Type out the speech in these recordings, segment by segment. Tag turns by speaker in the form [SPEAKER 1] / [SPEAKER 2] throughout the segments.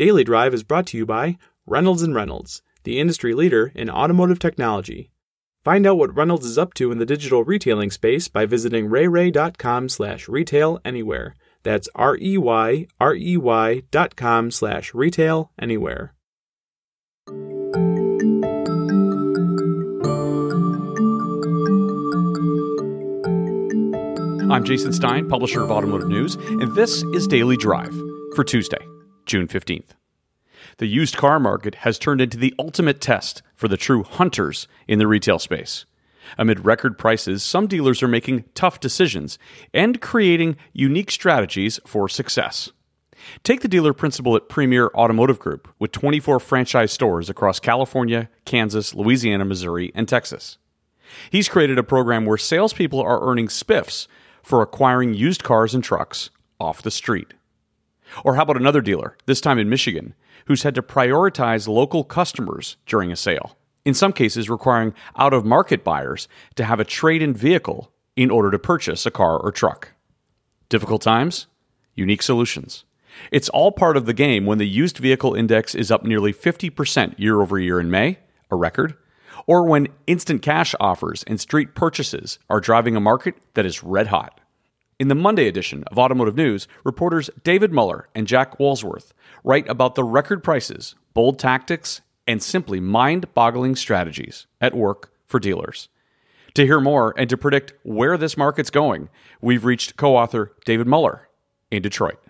[SPEAKER 1] Daily Drive is brought to you by Reynolds and Reynolds, the industry leader in automotive technology. Find out what Reynolds is up to in the digital retailing space by visiting reyrey.com slash retail anywhere. That's R-E-Y, R-E-Y dot com slash retail anywhere.
[SPEAKER 2] I'm Jason Stein, publisher of Automotive News, and this is Daily Drive for Tuesday, June 15th. The used car market has turned into the ultimate test for the true hunters in the retail space. Amid record prices, some dealers are making tough decisions and creating unique strategies for success. Take the dealer principal at Premier Automotive Group with 24 franchise stores across California, Kansas, Louisiana, Missouri, and Texas. He's created a program where salespeople are earning spiffs for acquiring used cars and trucks off the street. Or how about another dealer, this time in Michigan, who's had to prioritize local customers during a sale, in some cases requiring out of market buyers to have a trade in vehicle in order to purchase a car or truck. Difficult times? Unique solutions. It's all part of the game when the used vehicle index is up nearly 50% year over year in May, a record, or when instant cash offers and street purchases are driving a market that is red hot. In the Monday edition of Automotive News, reporters David Muller and Jack Walsworth write about the record prices, bold tactics, and simply mind boggling strategies at work for dealers. To hear more and to predict where this market's going, we've reached co author David Muller in Detroit.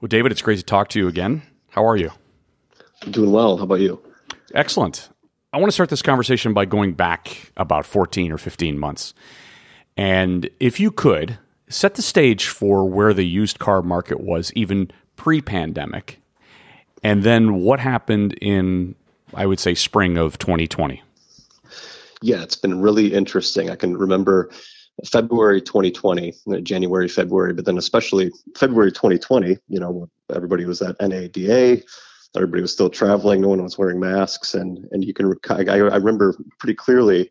[SPEAKER 2] Well, David, it's great to talk to you again. How are you?
[SPEAKER 3] I'm doing well. How about you?
[SPEAKER 2] Excellent. I want to start this conversation by going back about 14 or 15 months. And if you could, set the stage for where the used car market was even pre pandemic. And then what happened in, I would say, spring of 2020?
[SPEAKER 3] Yeah, it's been really interesting. I can remember February 2020, uh, January, February, but then especially February 2020, you know, everybody was at NADA everybody was still traveling. No one was wearing masks, and and you can I, I remember pretty clearly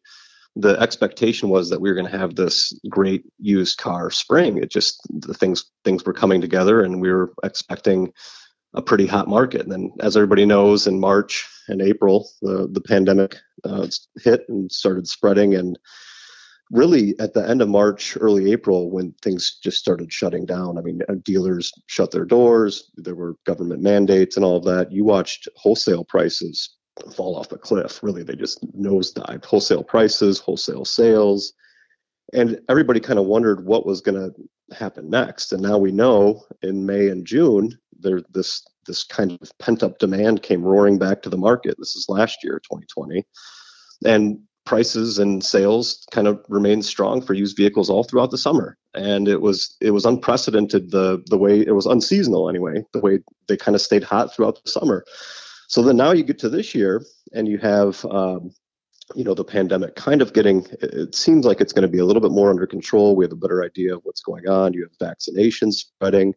[SPEAKER 3] the expectation was that we were going to have this great used car spring. It just the things things were coming together, and we were expecting a pretty hot market. And then, as everybody knows, in March and April, the the pandemic uh, hit and started spreading, and really at the end of March, early April, when things just started shutting down. I mean, uh, dealers shut their doors, there were government mandates and all of that. You watched wholesale prices fall off a cliff. Really, they just nosedived. Wholesale prices, wholesale sales. And everybody kind of wondered what was going to happen next. And now we know in May and June, there this this kind of pent up demand came roaring back to the market. This is last year, 2020. And prices and sales kind of remained strong for used vehicles all throughout the summer and it was it was unprecedented the the way it was unseasonal anyway the way they kind of stayed hot throughout the summer so then now you get to this year and you have um, you know the pandemic kind of getting it seems like it's going to be a little bit more under control. We have a better idea of what's going on. You have vaccinations spreading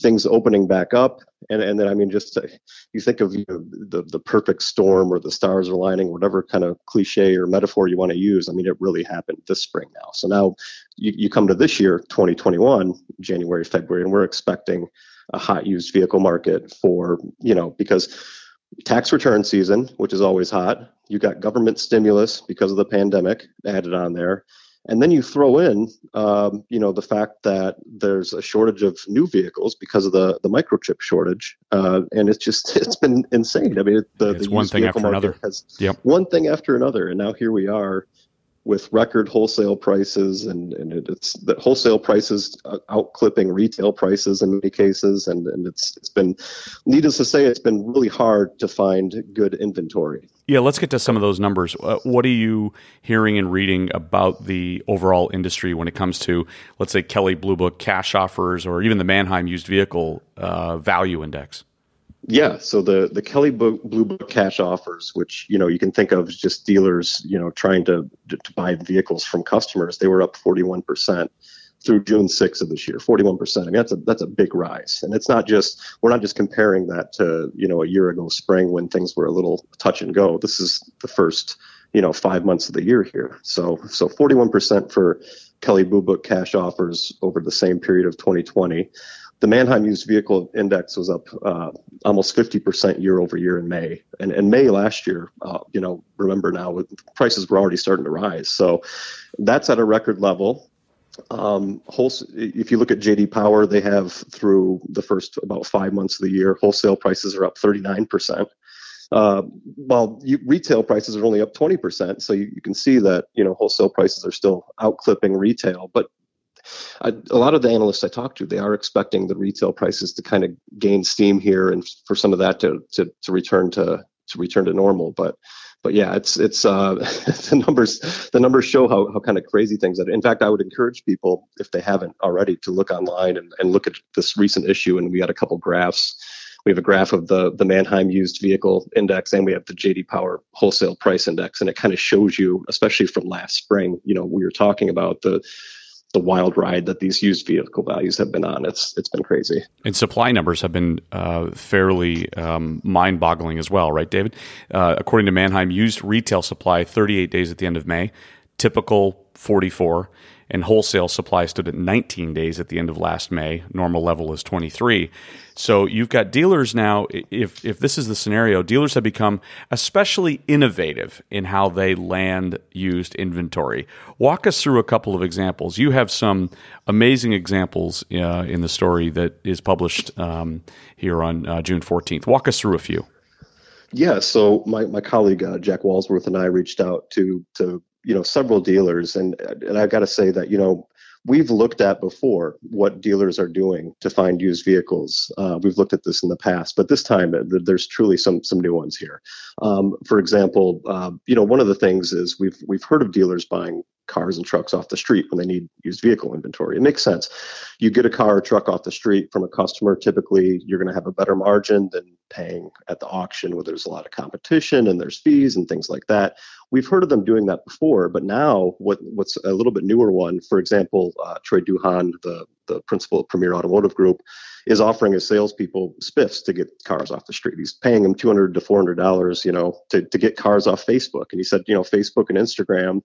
[SPEAKER 3] things opening back up. And and then i mean just to, you think of you know, the the perfect storm or the stars are aligning whatever kind of cliche or metaphor you want to use i mean it really happened this spring now. So now you, you come to this year 2021 january february and we're expecting a hot used vehicle market for you know because tax return season which is always hot you got government stimulus because of the pandemic added on there and then you throw in, um, you know, the fact that there's a shortage of new vehicles because of the the microchip shortage, uh, and it's just it's been insane. I mean, the,
[SPEAKER 2] it's
[SPEAKER 3] the
[SPEAKER 2] one thing after another.
[SPEAKER 3] Has
[SPEAKER 2] yep.
[SPEAKER 3] one thing after another, and now here we are with record wholesale prices and, and it's the wholesale prices outclipping retail prices in many cases and, and it's it's been needless to say it's been really hard to find good inventory.
[SPEAKER 2] Yeah let's get to some of those numbers. Uh, what are you hearing and reading about the overall industry when it comes to let's say kelley blue book cash offers or even the manheim used vehicle uh, value index
[SPEAKER 3] yeah, so the the Kelley Blue Book cash offers, which you know you can think of as just dealers, you know, trying to to buy vehicles from customers, they were up 41 percent through June 6th of this year, 41 percent. I mean, that's a that's a big rise, and it's not just we're not just comparing that to you know a year ago spring when things were a little touch and go. This is the first you know five months of the year here. So so 41 percent for Kelley Blue Book cash offers over the same period of 2020 the Manheim Used Vehicle Index was up uh, almost 50% year over year in May. And May last year, uh, you know, remember now, prices were already starting to rise. So that's at a record level. Um, if you look at JD Power, they have through the first about five months of the year, wholesale prices are up 39%. Uh, while you, retail prices are only up 20%. So you, you, can see that, you know, wholesale prices are still outclipping retail. But I, a lot of the analysts I talk to, they are expecting the retail prices to kind of gain steam here, and for some of that to to, to return to to return to normal. But but yeah, it's it's uh, the numbers the numbers show how, how kind of crazy things are. In fact, I would encourage people if they haven't already to look online and, and look at this recent issue. And we had a couple graphs. We have a graph of the the Manheim used vehicle index, and we have the JD Power wholesale price index, and it kind of shows you, especially from last spring. You know, we were talking about the the wild ride that these used vehicle values have been on. It's it's been crazy.
[SPEAKER 2] And supply numbers have been uh, fairly um, mind-boggling as well, right, David? Uh, according to Manheim, used retail supply 38 days at the end of May, typical 44 and wholesale supply stood at 19 days at the end of last May. Normal level is 23. So you've got dealers now. If if this is the scenario, dealers have become especially innovative in how they land used inventory. Walk us through a couple of examples. You have some amazing examples uh, in the story that is published um, here on uh, June 14th. Walk us through a few.
[SPEAKER 3] Yeah, so my, my colleague uh, Jack Walsworth and I reached out to to you know several dealers and and I've got to say that you know we've looked at before what dealers are doing to find used vehicles. Uh, we've looked at this in the past, but this time uh, there's truly some some new ones here. Um, for example, uh, you know one of the things is we've we've heard of dealers buying cars and trucks off the street when they need used vehicle inventory. It makes sense. You get a car or truck off the street from a customer, typically you're going to have a better margin than paying at the auction where there's a lot of competition and there's fees and things like that. We've heard of them doing that before, but now what, what's a little bit newer one, for example, uh, Troy Duhon, the, the principal of Premier Automotive Group, is offering his salespeople spiffs to get cars off the street. He's paying them 200 to 400 dollars, you know, to, to get cars off Facebook. And he said, you know, Facebook and Instagram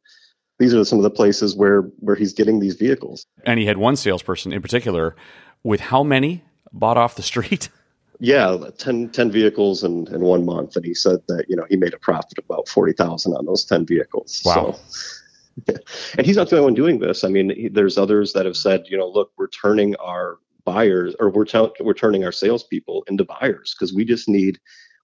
[SPEAKER 3] these are some of the places where where he's getting these vehicles.
[SPEAKER 2] And he had one salesperson in particular with how many bought off the street?
[SPEAKER 3] Yeah, 10, 10 vehicles in, in one month, and he said that you know he made a profit of about forty thousand on those ten vehicles.
[SPEAKER 2] Wow.
[SPEAKER 3] So, and he's not the only one doing this. I mean, he, there's others that have said, you know, look, we're turning our buyers or we're t- we're turning our salespeople into buyers because we just need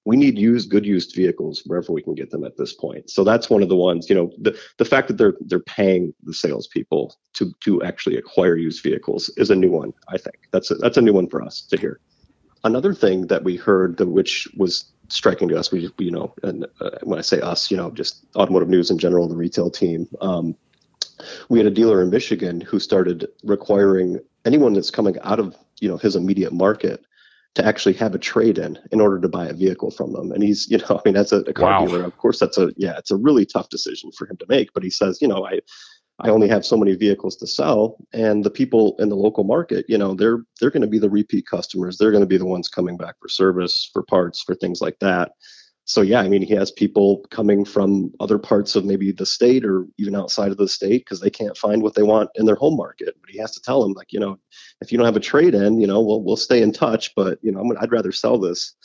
[SPEAKER 3] we need used good used vehicles wherever we can get them at this point. So that's one of the ones, you know, the, the fact that they're they're paying the salespeople to to actually acquire used vehicles is a new one. I think that's a, that's a new one for us to hear. Another thing that we heard, that which was striking to us, we you know, and uh, when I say us, you know, just automotive news in general, the retail team. Um, we had a dealer in Michigan who started requiring anyone that's coming out of you know his immediate market to actually have a trade in in order to buy a vehicle from them. And he's, you know, I mean, that's a, a car wow. dealer. Of course, that's a, yeah, it's a really tough decision for him to make. But he says, you know, I, I only have so many vehicles to sell, and the people in the local market, you know, they're they're going to be the repeat customers. They're going to be the ones coming back for service, for parts, for things like that so yeah, I mean, he has people coming from other parts of maybe the state or even outside of the state because they can't find what they want in their home market. But he has to tell them, like, you know, if you don't have a trade in, you know, we'll we'll stay in touch, but you know, I'm, I'd rather sell this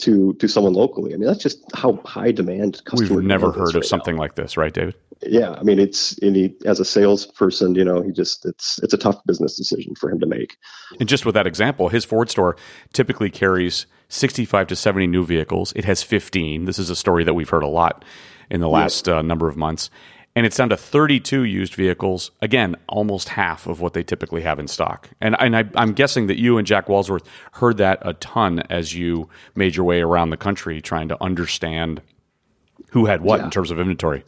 [SPEAKER 3] to to someone locally. I mean, that's just how high demand. Customers.
[SPEAKER 2] We've never heard of right something now. like this, right, David?
[SPEAKER 3] Yeah, I mean, it's he, as a salesperson, you know, he just it's it's a tough business decision for him to make.
[SPEAKER 2] And just with that example, his Ford store typically carries 65 to 70 new vehicles. It has 15. This is a story that we've heard a lot in the last uh, number of months. And it's down to 32 used vehicles. Again, almost half of what they typically have in stock. And, and I, am guessing that you and Jack Walsworth heard that a ton as you made your way around the country trying to understand who had what yeah. in terms of inventory.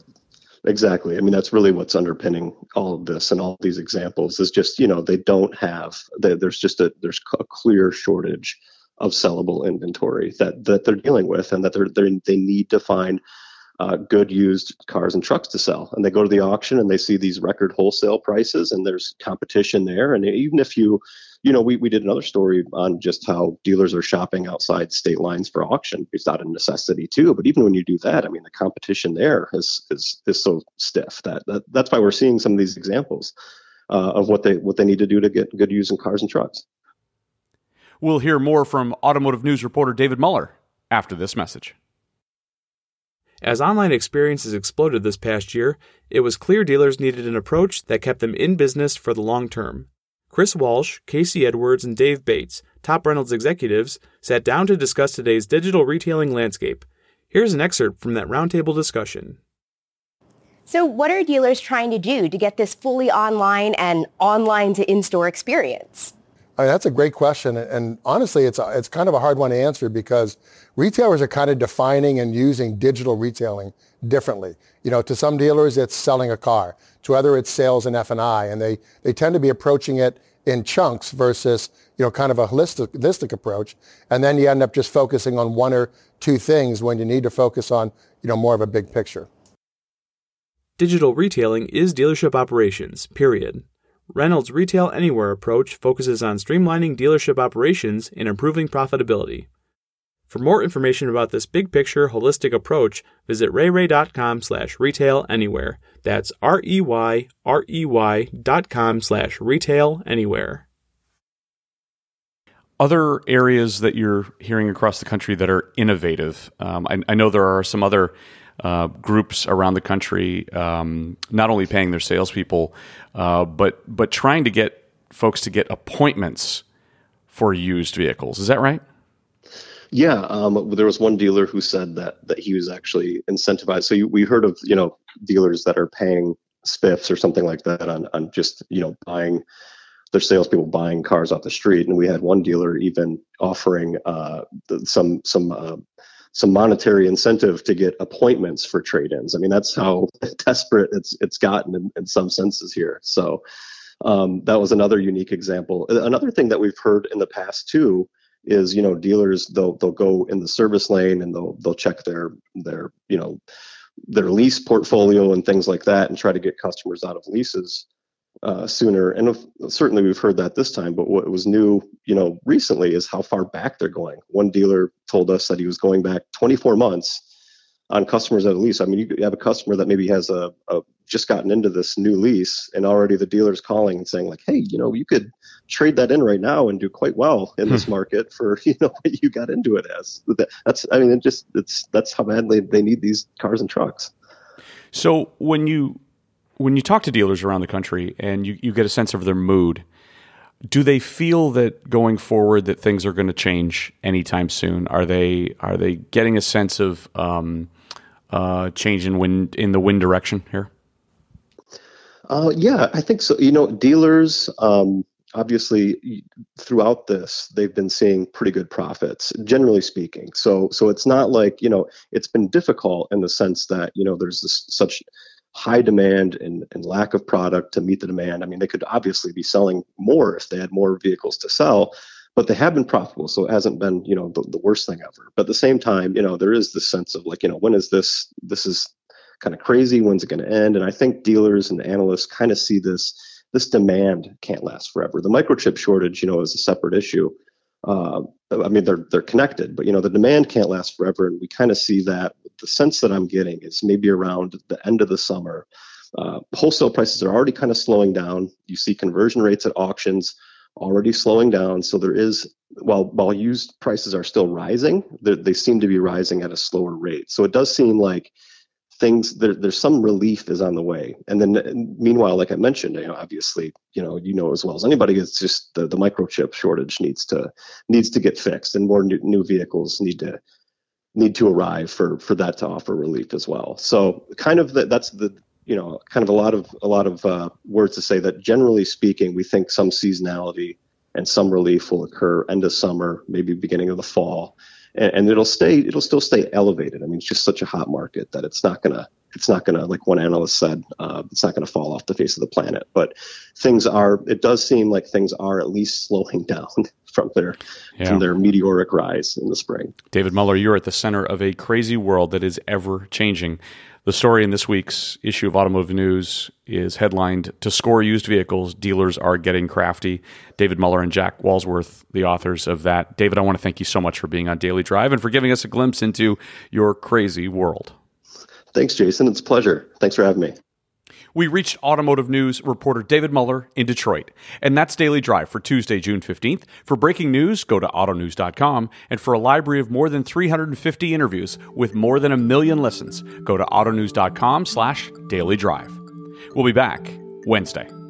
[SPEAKER 3] Exactly. I mean, that's really what's underpinning all of this and all these examples is just, you know, they don't have, they, there's just a, there's a clear shortage of sellable inventory that that they're dealing with, and that they're, they're they need to find uh, good used cars and trucks to sell. And they go to the auction and they see these record wholesale prices, and there's competition there. And even if you, you know, we, we did another story on just how dealers are shopping outside state lines for auction. It's not a necessity too, but even when you do that, I mean, the competition there is is is so stiff that, that that's why we're seeing some of these examples uh, of what they what they need to do to get good used in cars and trucks.
[SPEAKER 2] We'll hear more from automotive news reporter David Muller after this message.
[SPEAKER 1] As online experiences exploded this past year, it was clear dealers needed an approach that kept them in business for the long term. Chris Walsh, Casey Edwards, and Dave Bates, top Reynolds executives, sat down to discuss today's digital retailing landscape. Here's an excerpt from that roundtable discussion.
[SPEAKER 4] So, what are dealers trying to do to get this fully online and online to in store experience?
[SPEAKER 5] I mean, that's a great question. And honestly, it's, a, it's kind of a hard one to answer because retailers are kind of defining and using digital retailing differently. You know, to some dealers, it's selling a car. To other, it's sales and F&I. And they, they tend to be approaching it in chunks versus, you know, kind of a holistic, holistic approach. And then you end up just focusing on one or two things when you need to focus on, you know, more of a big picture.
[SPEAKER 1] Digital retailing is dealership operations, period. Reynolds' Retail Anywhere approach focuses on streamlining dealership operations and improving profitability. For more information about this big picture holistic approach, visit reyrey.com slash retail anywhere. That's R-E-Y, R-E-Y dot com slash retail anywhere.
[SPEAKER 2] Other areas that you're hearing across the country that are innovative. Um, I, I know there are some other uh, groups around the country, um, not only paying their salespeople, uh, but but trying to get folks to get appointments for used vehicles. Is that right?
[SPEAKER 3] Yeah, um, there was one dealer who said that that he was actually incentivized. So you, we heard of you know dealers that are paying spiffs or something like that on on just you know buying their salespeople buying cars off the street, and we had one dealer even offering uh, some some uh, some monetary incentive to get appointments for trade-ins. I mean, that's how desperate it's it's gotten in, in some senses here. So um, that was another unique example. Another thing that we've heard in the past too is you know dealers they'll they'll go in the service lane and they'll they'll check their their you know their lease portfolio and things like that and try to get customers out of leases uh, sooner. And if, certainly we've heard that this time, but what was new, you know, recently is how far back they're going. One dealer told us that he was going back 24 months on customers at a lease. I mean, you have a customer that maybe has a, a just gotten into this new lease, and already the dealer's calling and saying like, "Hey, you know, you could trade that in right now and do quite well in this hmm. market for you know what you got into it as." That's, I mean, it just it's that's how badly they need these cars and trucks.
[SPEAKER 2] So when you when you talk to dealers around the country and you, you get a sense of their mood, do they feel that going forward that things are going to change anytime soon? Are they are they getting a sense of um, uh, change in wind in the wind direction here?
[SPEAKER 3] Uh, yeah, I think so. You know, dealers um, obviously throughout this they've been seeing pretty good profits, generally speaking. So so it's not like you know it's been difficult in the sense that you know there's this such high demand and, and lack of product to meet the demand. I mean, they could obviously be selling more if they had more vehicles to sell, but they have been profitable. So it hasn't been, you know, the, the worst thing ever. But at the same time, you know, there is this sense of like, you know, when is this, this is kind of crazy. When's it going to end? And I think dealers and analysts kind of see this, this demand can't last forever. The microchip shortage, you know, is a separate issue. Uh, I mean, they're they're connected, but you know, the demand can't last forever, and we kind of see that. The sense that I'm getting is maybe around the end of the summer, uh, wholesale prices are already kind of slowing down. You see conversion rates at auctions already slowing down. So there is, while while used prices are still rising, they seem to be rising at a slower rate. So it does seem like things there, there's some relief is on the way. And then meanwhile like i mentioned you know obviously you know you know as well as anybody it's just the, the microchip shortage needs to needs to get fixed and more new, new vehicles need to need to arrive for for that to offer relief as well. So kind of the, that's the you know kind of a lot of a lot of uh, words to say that generally speaking we think some seasonality and some relief will occur end of summer maybe beginning of the fall and, and it'll stay it'll still stay elevated. I mean, it's just such a hot market that it's not gonna it's not gonna like one analyst said uh, it's not gonna fall off the face of the planet. But things are it does seem like things are at least slowing down from their yeah. from their meteoric rise in the spring.
[SPEAKER 2] David Muller, you're at the center of a crazy world that is ever changing. The story in this week's issue of Automotive News is headlined To Score Used Vehicles, Dealers Are Getting Crafty. David Muller and Jack Walsworth, the authors of that. David, I want to thank you so much for being on Daily Drive and for giving us a glimpse into your crazy world.
[SPEAKER 3] Thanks, Jason. It's a pleasure. Thanks for having me.
[SPEAKER 2] We reached automotive news reporter David Muller in Detroit. And that's Daily Drive for Tuesday, June 15th. For breaking news, go to autonews.com. And for a library of more than 350 interviews with more than a million listens, go to autonews.com slash daily drive. We'll be back Wednesday.